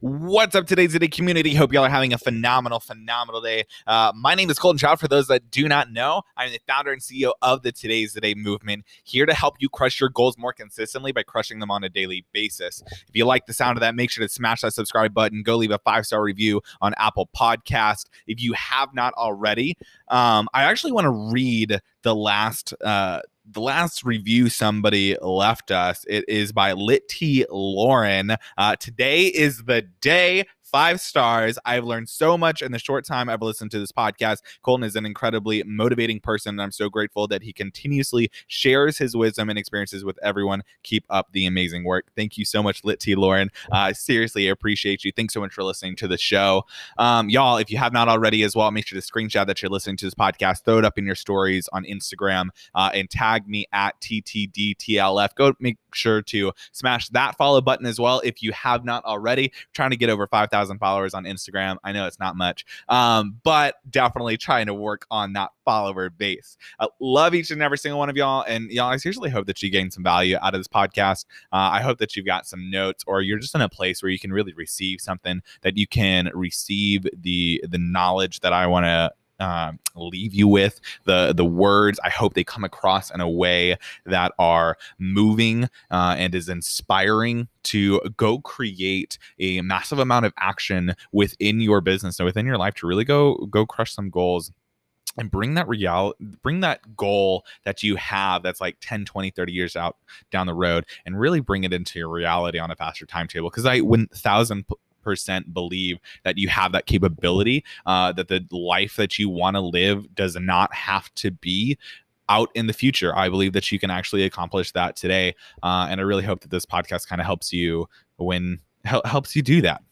What's up, today's the day community? Hope y'all are having a phenomenal, phenomenal day. Uh, my name is Colton Child. For those that do not know, I'm the founder and CEO of the Today's the Day movement, here to help you crush your goals more consistently by crushing them on a daily basis. If you like the sound of that, make sure to smash that subscribe button. Go leave a five star review on Apple Podcast. If you have not already, um, I actually want to read the last. Uh, the last review somebody left us it is by lit t lauren. Uh, today is the day five stars. I've learned so much in the short time I've listened to this podcast. Colton is an incredibly motivating person, and I'm so grateful that he continuously shares his wisdom and experiences with everyone. Keep up the amazing work. Thank you so much, Lit T Lauren. Uh, seriously, I appreciate you. Thanks so much for listening to the show. Um, y'all, if you have not already as well, make sure to screenshot that you're listening to this podcast, throw it up in your stories on Instagram, uh, and tag me at TTDTLF. Go make sure to smash that follow button as well if you have not already. Trying to get over 5,000 followers on Instagram. I know it's not much, um, but definitely trying to work on that follower base. I love each and every single one of y'all. And y'all, I seriously hope that you gain some value out of this podcast. Uh, I hope that you've got some notes or you're just in a place where you can really receive something that you can receive the the knowledge that I want to uh, leave you with the the words i hope they come across in a way that are moving uh, and is inspiring to go create a massive amount of action within your business and within your life to really go go crush some goals and bring that real bring that goal that you have that's like 10 20 30 years out down the road and really bring it into your reality on a faster timetable. Because i when percent believe that you have that capability, uh, that the life that you want to live does not have to be out in the future. I believe that you can actually accomplish that today, uh, and I really hope that this podcast kind of helps you when helps you do that.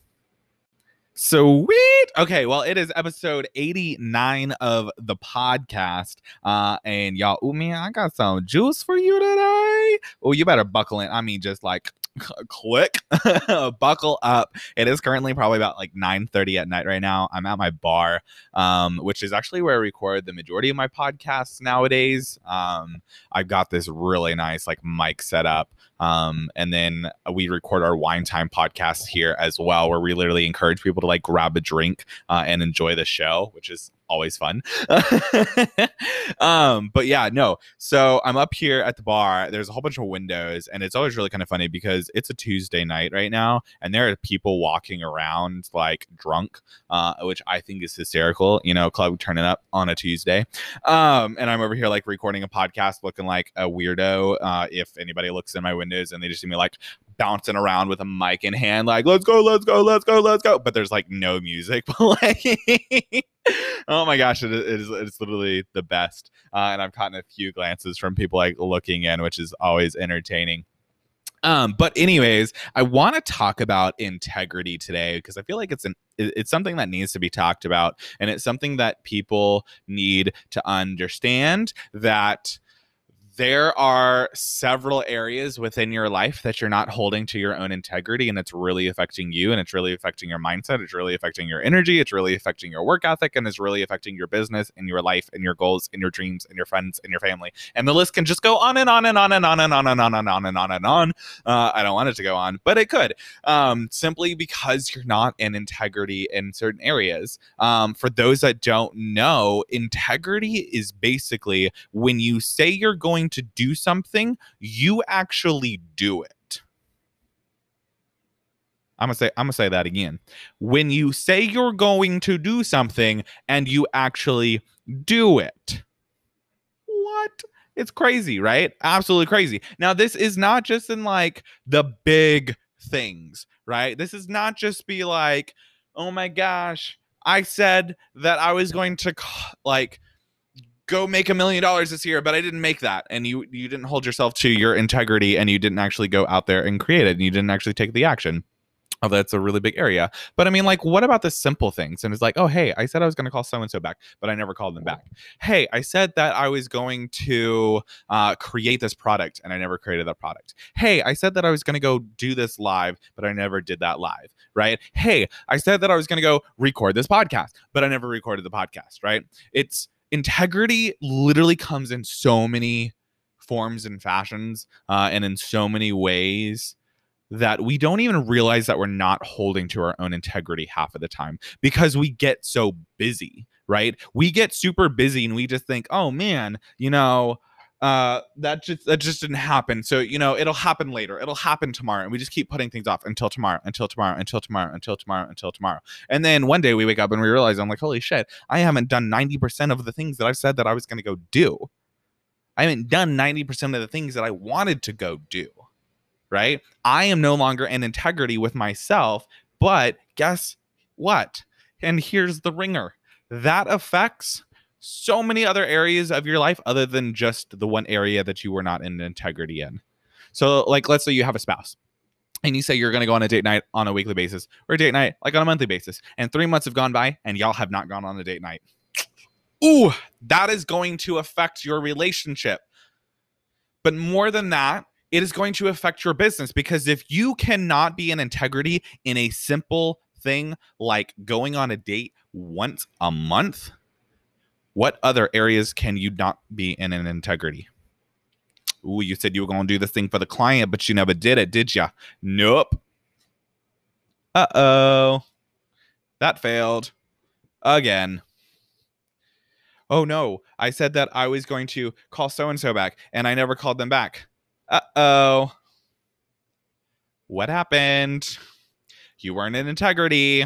Sweet. Okay, well, it is episode 89 of the podcast. Uh, and y'all, ooh, man, I got some juice for you today. Oh, you better buckle in. I mean, just like click buckle up. It is currently probably about like 9 30 at night right now. I'm at my bar um, which is actually where i record the majority of my podcasts nowadays. Um, i've got this really nice like mic set up um, and then we record our wine time podcast here as well where we literally encourage people to like grab a drink uh, and enjoy the show which is always fun. um, but yeah, no. So I'm up here at the bar. There's a whole bunch of windows, and it's always really kind of funny because it's a Tuesday night right now, and there are people walking around like drunk, uh, which I think is hysterical. You know, club turning up on a Tuesday. Um, and I'm over here like recording a podcast looking like a weirdo. Uh, if anybody looks in my windows and they just see me like bouncing around with a mic in hand, like, let's go, let's go, let's go, let's go. But there's like no music playing. Oh my gosh, it is it's literally the best. Uh, and I've gotten a few glances from people like looking in, which is always entertaining. Um, but anyways, I want to talk about integrity today because I feel like it's an it's something that needs to be talked about, and it's something that people need to understand that there are several areas within your life that you're not holding to your own integrity and it's really affecting you and it's really affecting your mindset it's really affecting your energy it's really affecting your work ethic and it's really affecting your business and your life and your goals and your dreams and your friends and your family. And the list can just go on and on and on and on and on and on and on and on and on. Uh, i don't want it to go on but it could. Um, simply because you're not in integrity in certain areas. Um, for those that don't know integrity is basically when you say you're going to do something, you actually do it. I'm gonna say I'm gonna say that again. When you say you're going to do something and you actually do it. What? It's crazy, right? Absolutely crazy. Now, this is not just in like the big things, right? This is not just be like, oh my gosh, I said that I was going to like go make a million dollars this year but i didn't make that and you you didn't hold yourself to your integrity and you didn't actually go out there and create it and you didn't actually take the action Oh, that's a really big area. But I mean, like, what about the simple things? And it's like, oh, hey, I said I was going to call so and so back, but I never called them back. Hey, I said that I was going to uh, create this product and I never created that product. Hey, I said that I was going to go do this live, but I never did that live, right? Hey, I said that I was going to go record this podcast, but I never recorded the podcast, right? It's, integrity literally comes in so many forms and fashions uh, and in so many ways that we don't even realize that we're not holding to our own integrity half of the time because we get so busy, right? We get super busy and we just think, "Oh man, you know, uh that just that just didn't happen. So you know it'll happen later. It'll happen tomorrow and we just keep putting things off until tomorrow until tomorrow until tomorrow until tomorrow until tomorrow. And then one day we wake up and we realize i'm like holy shit i haven't done 90% of the things that i've said that i was going to go do. I haven't done 90% of the things that i wanted to go do right? I am no longer in integrity with myself but guess what? And here's the ringer. That affects so many other areas of your life other than just the one area that you were not in integrity in. So, like, let's say you have a spouse and you say you're going to go on a date night on a weekly basis or date night like on a monthly basis, and three months have gone by and y'all have not gone on a date night. Ooh, that is going to affect your relationship. But more than that, it is going to affect your business because if you cannot be in integrity in a simple thing like going on a date once a month, what other areas can you not be in an integrity? Ooh, you said you were going to do this thing for the client, but you never did it, did you? Nope. Uh oh. That failed. Again. Oh no, I said that I was going to call so and so back, and I never called them back. Uh oh. What happened? You weren't in integrity.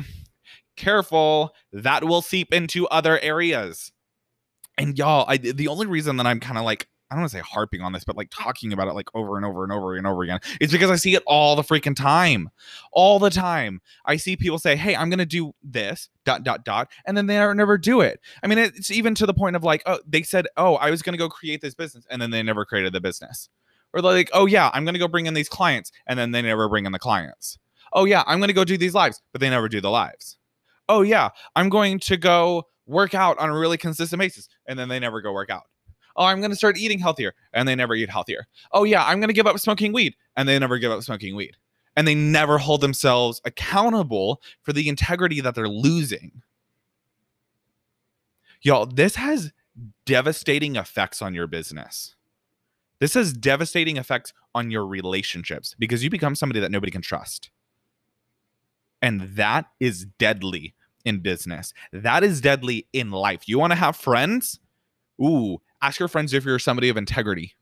Careful, that will seep into other areas and y'all, I the only reason that I'm kind of like I don't want to say harping on this, but like talking about it like over and over and over and over again. It's because I see it all the freaking time. All the time. I see people say, Hey, I'm gonna do this, dot, dot, dot, and then they never do it. I mean, it's even to the point of like, oh, they said, Oh, I was gonna go create this business, and then they never created the business. Or like, oh yeah, I'm gonna go bring in these clients, and then they never bring in the clients. Oh yeah, I'm gonna go do these lives, but they never do the lives. Oh yeah, I'm going to go work out on a really consistent basis and then they never go work out. Oh, I'm going to start eating healthier and they never eat healthier. Oh, yeah, I'm going to give up smoking weed and they never give up smoking weed. And they never hold themselves accountable for the integrity that they're losing. Y'all, this has devastating effects on your business. This has devastating effects on your relationships because you become somebody that nobody can trust. And that is deadly in business. That is deadly in life. You want to have friends? Ooh, ask your friends if you're somebody of integrity.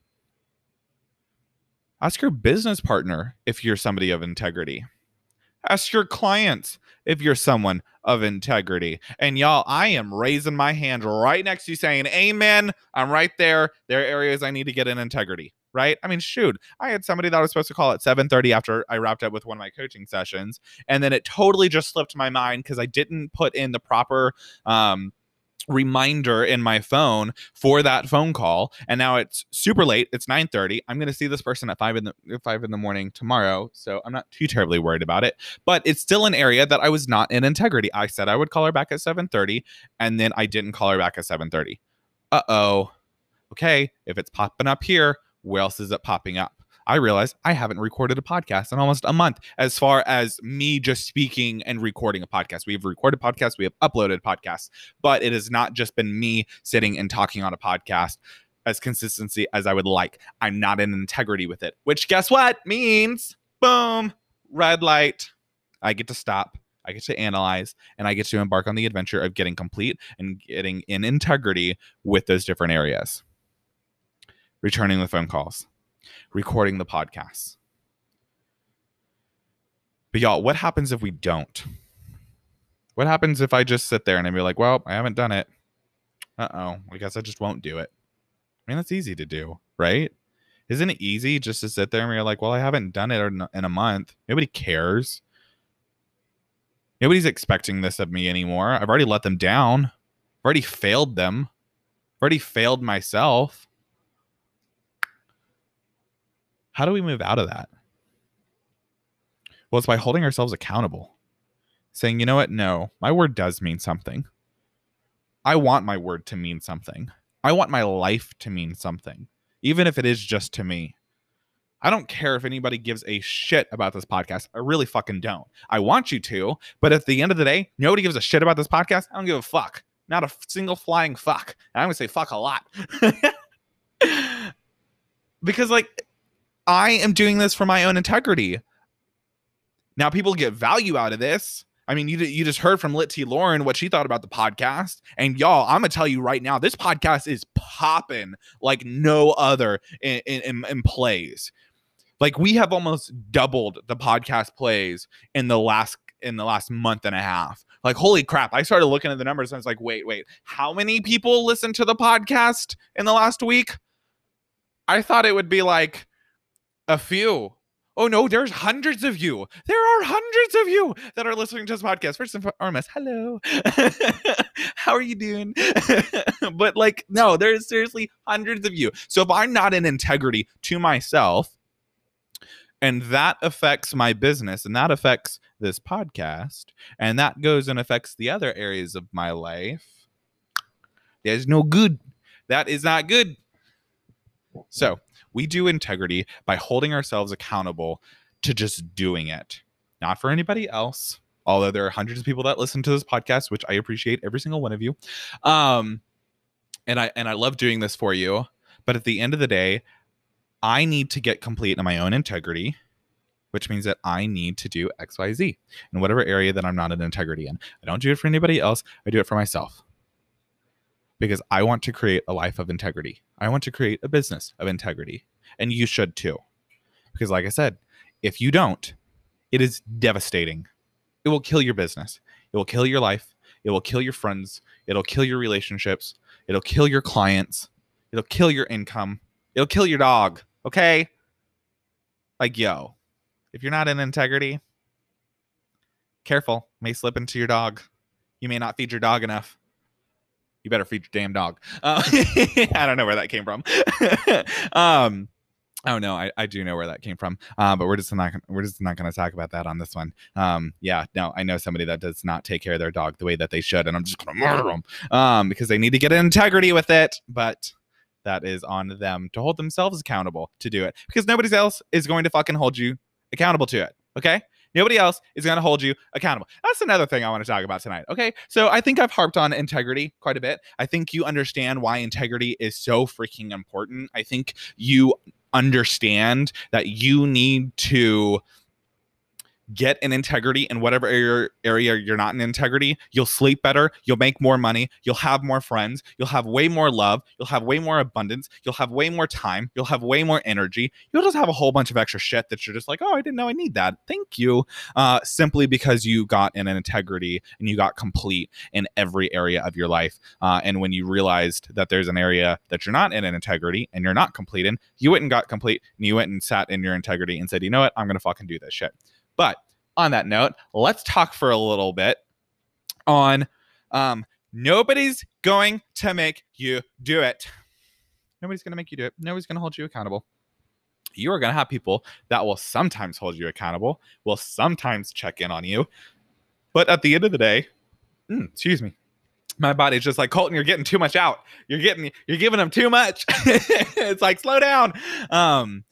Ask your business partner if you're somebody of integrity. Ask your clients if you're someone of integrity. And y'all, I am raising my hand right next to you saying, Amen. I'm right there. There are areas I need to get in integrity right? I mean, shoot, I had somebody that I was supposed to call at 7:30 after I wrapped up with one of my coaching sessions, and then it totally just slipped my mind because I didn't put in the proper um reminder in my phone for that phone call and now it's super late it's 9:30 I'm going to see this person at 5 in the 5 in the morning tomorrow so I'm not too terribly worried about it but it's still an area that I was not in integrity. I said I would call her back at 7:30 and then I didn't call her back at 7:30 uh-oh. Okay if it's popping up here where else is it popping up? I realize I haven't recorded a podcast in almost a month as far as me just speaking and recording a podcast. We have recorded podcasts, we have uploaded podcasts, but it has not just been me sitting and talking on a podcast as consistency as I would like. I'm not in integrity with it, which guess what means boom, red light. I get to stop. I get to analyze and I get to embark on the adventure of getting complete and getting in integrity with those different areas returning the phone calls, recording the podcasts. But y'all, what happens if we don't? What happens if I just sit there and I be like, well, I haven't done it. Uh oh. I guess I just won't do it. I mean, that's easy to do, right? Isn't it easy just to sit there and you're like, well, I haven't done it in a month. Nobody cares. Nobody's expecting this of me anymore. I've already let them down. I've already failed them. I've already failed myself. How do we move out of that? Well, it's by holding ourselves accountable, saying, you know what? No, my word does mean something. I want my word to mean something. I want my life to mean something, even if it is just to me. I don't care if anybody gives a shit about this podcast. I really fucking don't. I want you to, but at the end of the day, nobody gives a shit about this podcast. I don't give a fuck. Not a single flying fuck. And I'm gonna say fuck a lot. because like I am doing this for my own integrity. Now people get value out of this. I mean, you you just heard from Lit T Lauren what she thought about the podcast, and y'all, I'm gonna tell you right now, this podcast is popping like no other in, in, in plays. Like we have almost doubled the podcast plays in the last in the last month and a half. Like holy crap! I started looking at the numbers and I was like, wait, wait, how many people listened to the podcast in the last week? I thought it would be like a few Oh no, there's hundreds of you. There are hundreds of you that are listening to this podcast. First and foremost, hello. How are you doing? but like, no, there's seriously hundreds of you. So if I'm not in integrity to myself, and that affects my business, and that affects this podcast, and that goes and affects the other areas of my life, there's no good. That is not good. So we do integrity by holding ourselves accountable to just doing it, not for anybody else. Although there are hundreds of people that listen to this podcast, which I appreciate every single one of you. Um, and I and I love doing this for you. But at the end of the day, I need to get complete in my own integrity, which means that I need to do XYZ in whatever area that I'm not in integrity in. I don't do it for anybody else, I do it for myself because I want to create a life of integrity. I want to create a business of integrity. And you should too. Because, like I said, if you don't, it is devastating. It will kill your business, it will kill your life, it will kill your friends, it'll kill your relationships, it'll kill your clients, it'll kill your income, it'll kill your dog. Okay? Like, yo, if you're not in integrity, careful, may slip into your dog. You may not feed your dog enough you better feed your damn dog. Uh, I don't know where that came from. um, Oh no, I, I do know where that came from. Uh, but we're just not we're just not going to talk about that on this one. Um, yeah, no, I know somebody that does not take care of their dog the way that they should, and I'm just going to murder them um, because they need to get integrity with it. But that is on them to hold themselves accountable to do it because nobody else is going to fucking hold you accountable to it. Okay, Nobody else is going to hold you accountable. That's another thing I want to talk about tonight. Okay. So I think I've harped on integrity quite a bit. I think you understand why integrity is so freaking important. I think you understand that you need to get an integrity in whatever area, area you're not in integrity, you'll sleep better, you'll make more money, you'll have more friends, you'll have way more love, you'll have way more abundance, you'll have way more time, you'll have way more energy. You'll just have a whole bunch of extra shit that you're just like, oh, I didn't know I need that. Thank you. Uh, simply because you got in an integrity and you got complete in every area of your life. Uh, and when you realized that there's an area that you're not in an integrity and you're not complete in, you went and got complete and you went and sat in your integrity and said, you know what, I'm going to fucking do this shit. But on that note, let's talk for a little bit on um, nobody's going to make you do it. Nobody's going to make you do it. Nobody's going to hold you accountable. You are going to have people that will sometimes hold you accountable, will sometimes check in on you. But at the end of the day, mm, excuse me, my body's just like Colton, you're getting too much out. You're getting, you're giving them too much. it's like slow down. Um,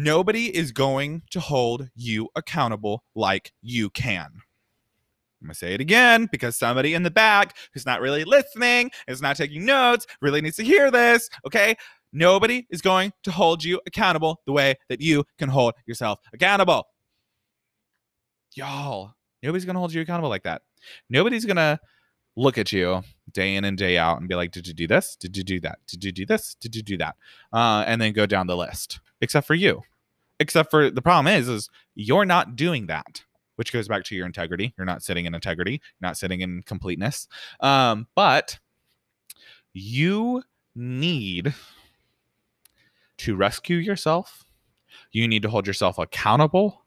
Nobody is going to hold you accountable like you can. I'm going to say it again because somebody in the back who's not really listening, is not taking notes, really needs to hear this. Okay. Nobody is going to hold you accountable the way that you can hold yourself accountable. Y'all, nobody's going to hold you accountable like that. Nobody's going to look at you day in and day out and be like, Did you do this? Did you do that? Did you do this? Did you do that? Uh, and then go down the list except for you. Except for the problem is, is you're not doing that, which goes back to your integrity. You're not sitting in integrity, you're not sitting in completeness. Um, but you need to rescue yourself. You need to hold yourself accountable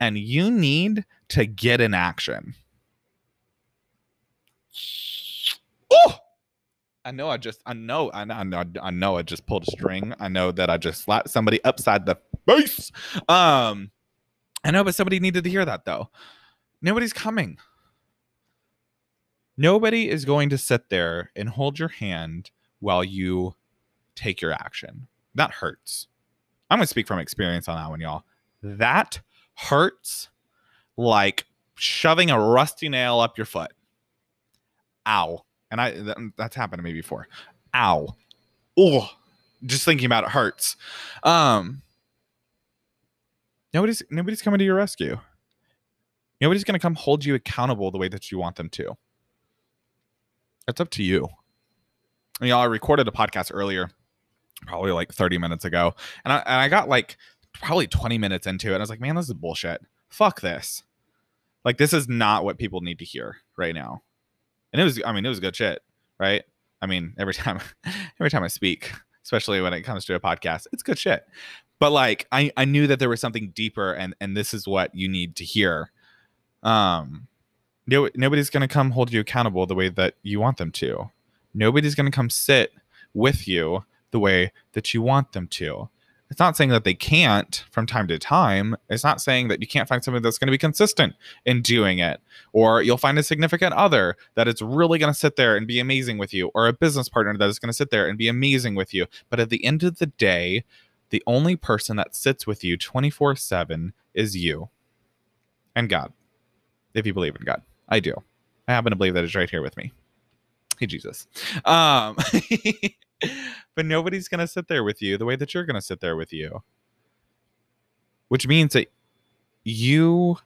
and you need to get in action. I know I just I know I know I know, I know I just pulled a string. I know that I just slapped somebody upside the face. Um I know, but somebody needed to hear that though. Nobody's coming. Nobody is going to sit there and hold your hand while you take your action. That hurts. I'm going to speak from experience on that one, y'all. That hurts like shoving a rusty nail up your foot. Ow and I that's happened to me before. Ow. Oh, just thinking about it hurts. Um, nobody's nobody's coming to your rescue. Nobody's going to come hold you accountable the way that you want them to. It's up to you. And, y'all, I recorded a podcast earlier, probably like 30 minutes ago, and I, and I got like probably 20 minutes into it. And I was like, man, this is bullshit. Fuck this. Like, this is not what people need to hear right now. And it was, I mean, it was good shit, right? I mean, every time, every time I speak, especially when it comes to a podcast, it's good shit. But like, I, I knew that there was something deeper, and and this is what you need to hear. Um, no, nobody's gonna come hold you accountable the way that you want them to. Nobody's gonna come sit with you the way that you want them to. It's not saying that they can't from time to time. It's not saying that you can't find somebody that's going to be consistent in doing it. Or you'll find a significant other that is really going to sit there and be amazing with you, or a business partner that is going to sit there and be amazing with you. But at the end of the day, the only person that sits with you 24 7 is you and God, if you believe in God. I do. I happen to believe that it's right here with me. Hey, Jesus. Um, but nobody's going to sit there with you the way that you're going to sit there with you. Which means that you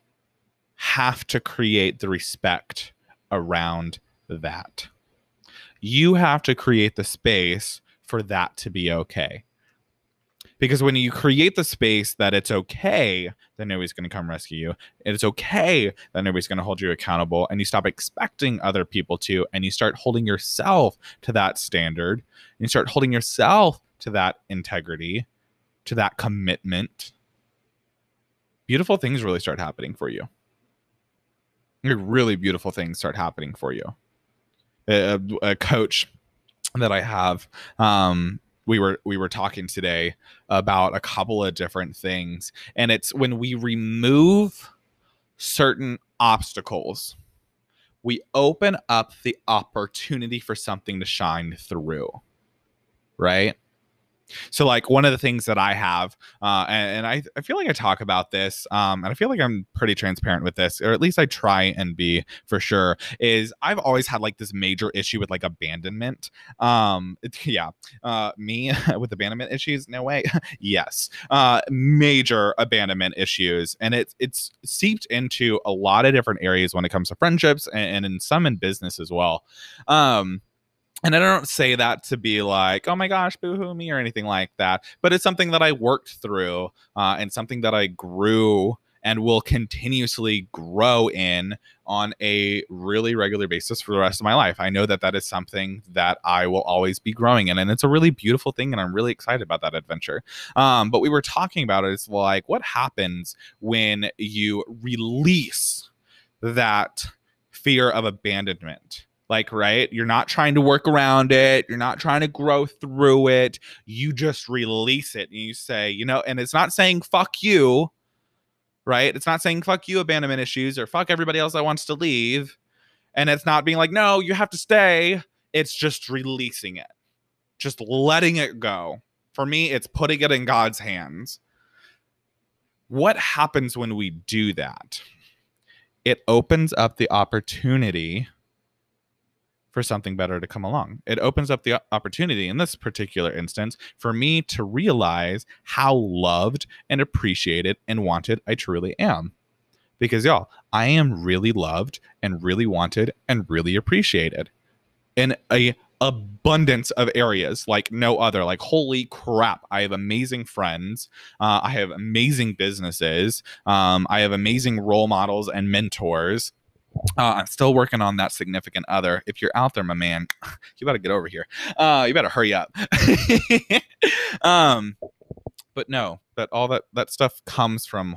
have to create the respect around that. You have to create the space for that to be okay. Because when you create the space that it's okay that nobody's going to come rescue you, it's okay that nobody's going to hold you accountable, and you stop expecting other people to, and you start holding yourself to that standard, and you start holding yourself to that integrity, to that commitment, beautiful things really start happening for you. Really beautiful things start happening for you. A, a coach that I have um, we were we were talking today about a couple of different things and it's when we remove certain obstacles we open up the opportunity for something to shine through right so, like one of the things that I have, uh, and, and I, I feel like I talk about this, um, and I feel like I'm pretty transparent with this, or at least I try and be for sure, is I've always had like this major issue with like abandonment. Um, yeah, uh, me with abandonment issues, no way. yes, uh, major abandonment issues, and it's it's seeped into a lot of different areas when it comes to friendships and, and in some in business as well. Um, and I don't say that to be like, oh my gosh, boohoo me or anything like that. But it's something that I worked through uh, and something that I grew and will continuously grow in on a really regular basis for the rest of my life. I know that that is something that I will always be growing in, and it's a really beautiful thing, and I'm really excited about that adventure. Um, but we were talking about it. It's like, what happens when you release that fear of abandonment? Like, right? You're not trying to work around it. You're not trying to grow through it. You just release it and you say, you know, and it's not saying fuck you, right? It's not saying fuck you, abandonment issues, or fuck everybody else that wants to leave. And it's not being like, no, you have to stay. It's just releasing it, just letting it go. For me, it's putting it in God's hands. What happens when we do that? It opens up the opportunity for something better to come along. It opens up the opportunity in this particular instance for me to realize how loved and appreciated and wanted I truly am. Because y'all, I am really loved and really wanted and really appreciated in a abundance of areas like no other like holy crap i have amazing friends uh, i have amazing businesses um, i have amazing role models and mentors uh, I'm still working on that significant other. If you're out there, my man, you better get over here. Uh, you better hurry up. um, but no, that all that that stuff comes from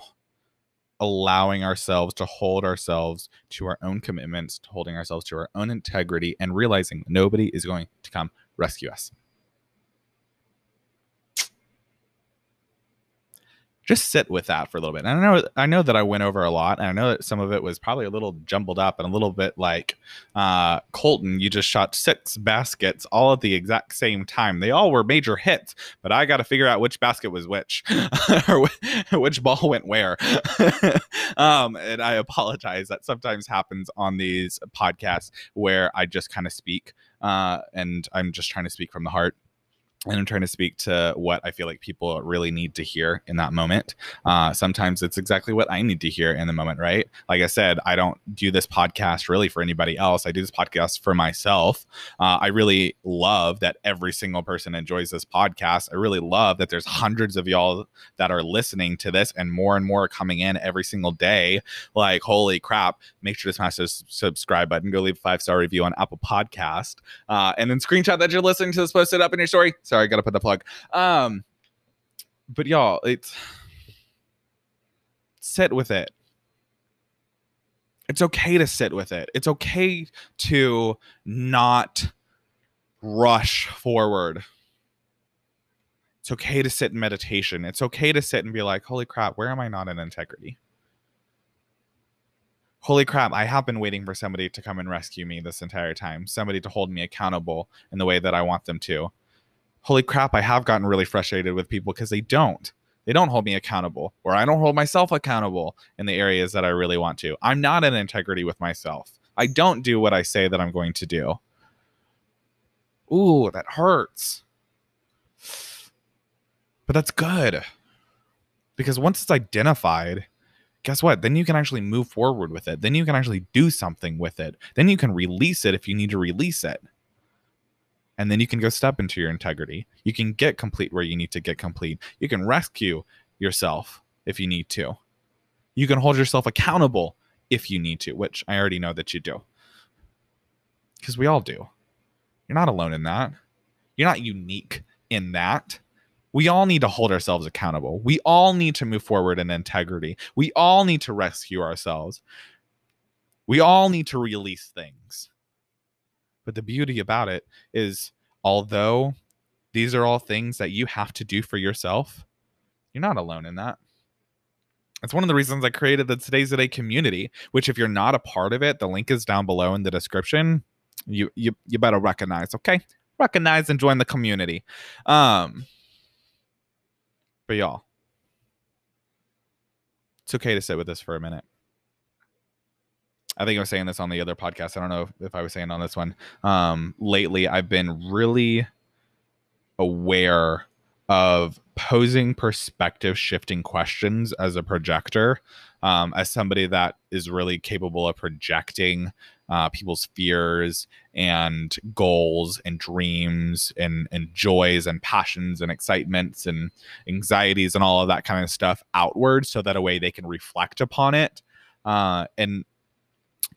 allowing ourselves to hold ourselves to our own commitments, to holding ourselves to our own integrity, and realizing nobody is going to come rescue us. Just sit with that for a little bit. And I know I know that I went over a lot, and I know that some of it was probably a little jumbled up and a little bit like uh, Colton. You just shot six baskets all at the exact same time. They all were major hits, but I got to figure out which basket was which, or which ball went where. um, and I apologize. That sometimes happens on these podcasts where I just kind of speak, uh, and I'm just trying to speak from the heart and I'm trying to speak to what I feel like people really need to hear in that moment. Uh, sometimes it's exactly what I need to hear in the moment, right? Like I said, I don't do this podcast really for anybody else. I do this podcast for myself. Uh, I really love that every single person enjoys this podcast. I really love that there's hundreds of y'all that are listening to this and more and more coming in every single day. Like, holy crap, make sure to smash the subscribe button, go leave a five star review on Apple Podcast, uh, and then screenshot that you're listening to this, post it up in your story Sorry, I gotta put the plug. Um, but y'all, it's sit with it. It's okay to sit with it. It's okay to not rush forward. It's okay to sit in meditation. It's okay to sit and be like, holy crap, where am I not in integrity? Holy crap, I have been waiting for somebody to come and rescue me this entire time, somebody to hold me accountable in the way that I want them to holy crap, I have gotten really frustrated with people because they don't. They don't hold me accountable, or I don't hold myself accountable in the areas that I really want to. I'm not in integrity with myself. I don't do what I say that I'm going to do. Ooh, that hurts. But that's good. Because once it's identified, guess what? Then you can actually move forward with it. Then you can actually do something with it. Then you can release it if you need to release it and then you can go step into your integrity. You can get complete where you need to get complete. You can rescue yourself if you need to. You can hold yourself accountable if you need to, which I already know that you do. Because we all do. You're not alone in that. You're not unique in that. We all need to hold ourselves accountable. We all need to move forward in integrity. We all need to rescue ourselves. We all need to release things. But the beauty about it is, although these are all things that you have to do for yourself, you're not alone in that. It's one of the reasons I created the Today's the Day community, which if you're not a part of it, the link is down below in the description. You you you better recognize, okay? Recognize and join the community. Um but y'all, it's okay to sit with this for a minute. I think I was saying this on the other podcast. I don't know if I was saying on this one. Um, lately, I've been really aware of posing perspective shifting questions as a projector, um, as somebody that is really capable of projecting uh, people's fears and goals and dreams and, and joys and passions and excitements and anxieties and all of that kind of stuff outward so that a way they can reflect upon it. Uh, and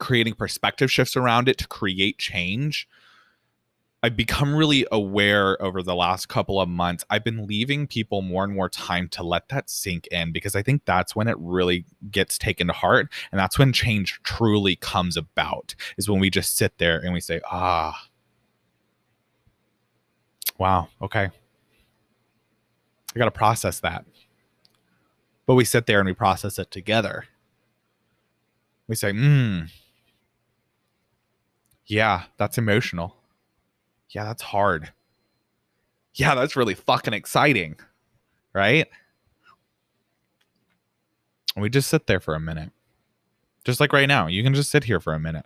creating perspective shifts around it to create change. I've become really aware over the last couple of months. I've been leaving people more and more time to let that sink in because I think that's when it really gets taken to heart. And that's when change truly comes about, is when we just sit there and we say, ah, wow, okay. I got to process that. But we sit there and we process it together. We say, hmm, yeah, that's emotional. Yeah, that's hard. Yeah, that's really fucking exciting. Right? And We just sit there for a minute. Just like right now, you can just sit here for a minute.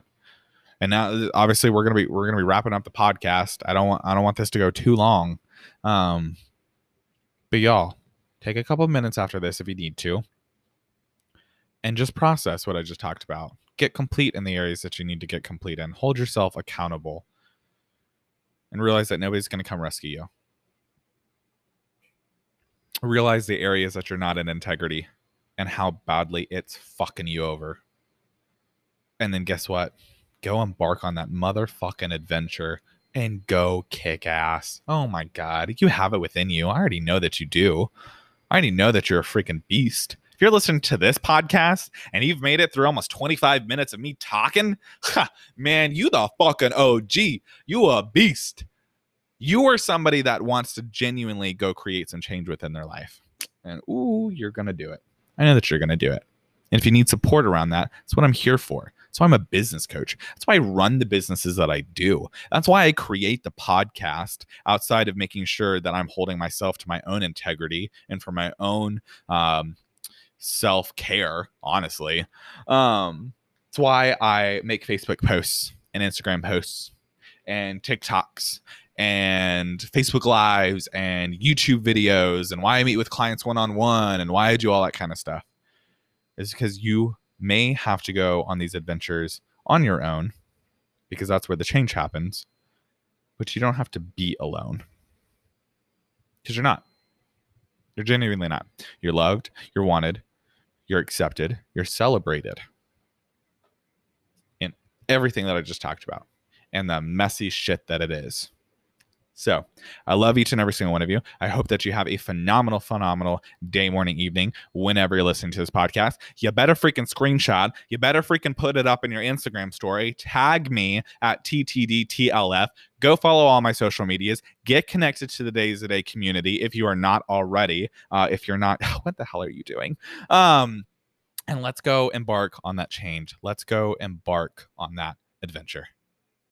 And now obviously we're going to be we're going to be wrapping up the podcast. I don't want I don't want this to go too long. Um but y'all, take a couple minutes after this if you need to and just process what I just talked about get complete in the areas that you need to get complete in. Hold yourself accountable and realize that nobody's going to come rescue you. Realize the areas that you're not in integrity and how badly it's fucking you over. And then guess what? Go embark on that motherfucking adventure and go kick ass. Oh my God. You have it within you. I already know that you do. I already know that you're a freaking beast if you're listening to this podcast and you've made it through almost 25 minutes of me talking, man, you the fucking OG. You a beast. You are somebody that wants to genuinely go create some change within their life. And ooh, you're going to do it. I know that you're going to do it. And if you need support around that, that's what I'm here for. That's why I'm a business coach. That's why I run the businesses that I do. That's why I create the podcast outside of making sure that I'm holding myself to my own integrity and for my own um, self care, honestly. Um, it's why I make Facebook posts and Instagram posts and TikToks and Facebook Lives and YouTube videos and why I meet with clients one on one and why I do all that kind of stuff is because you may have to go on these adventures on your own because that's where the change happens, but you don't have to be alone because you're not. You're genuinely not. You're loved, you're wanted, you're accepted, you're celebrated in everything that I just talked about and the messy shit that it is. So I love each and every single one of you. I hope that you have a phenomenal, phenomenal day, morning, evening, whenever you're listening to this podcast. You better freaking screenshot. You better freaking put it up in your Instagram story. Tag me at TTDTLF. Go follow all my social medias. Get connected to the Days a Day community if you are not already. Uh, if you're not, what the hell are you doing? Um, and let's go embark on that change. Let's go embark on that adventure.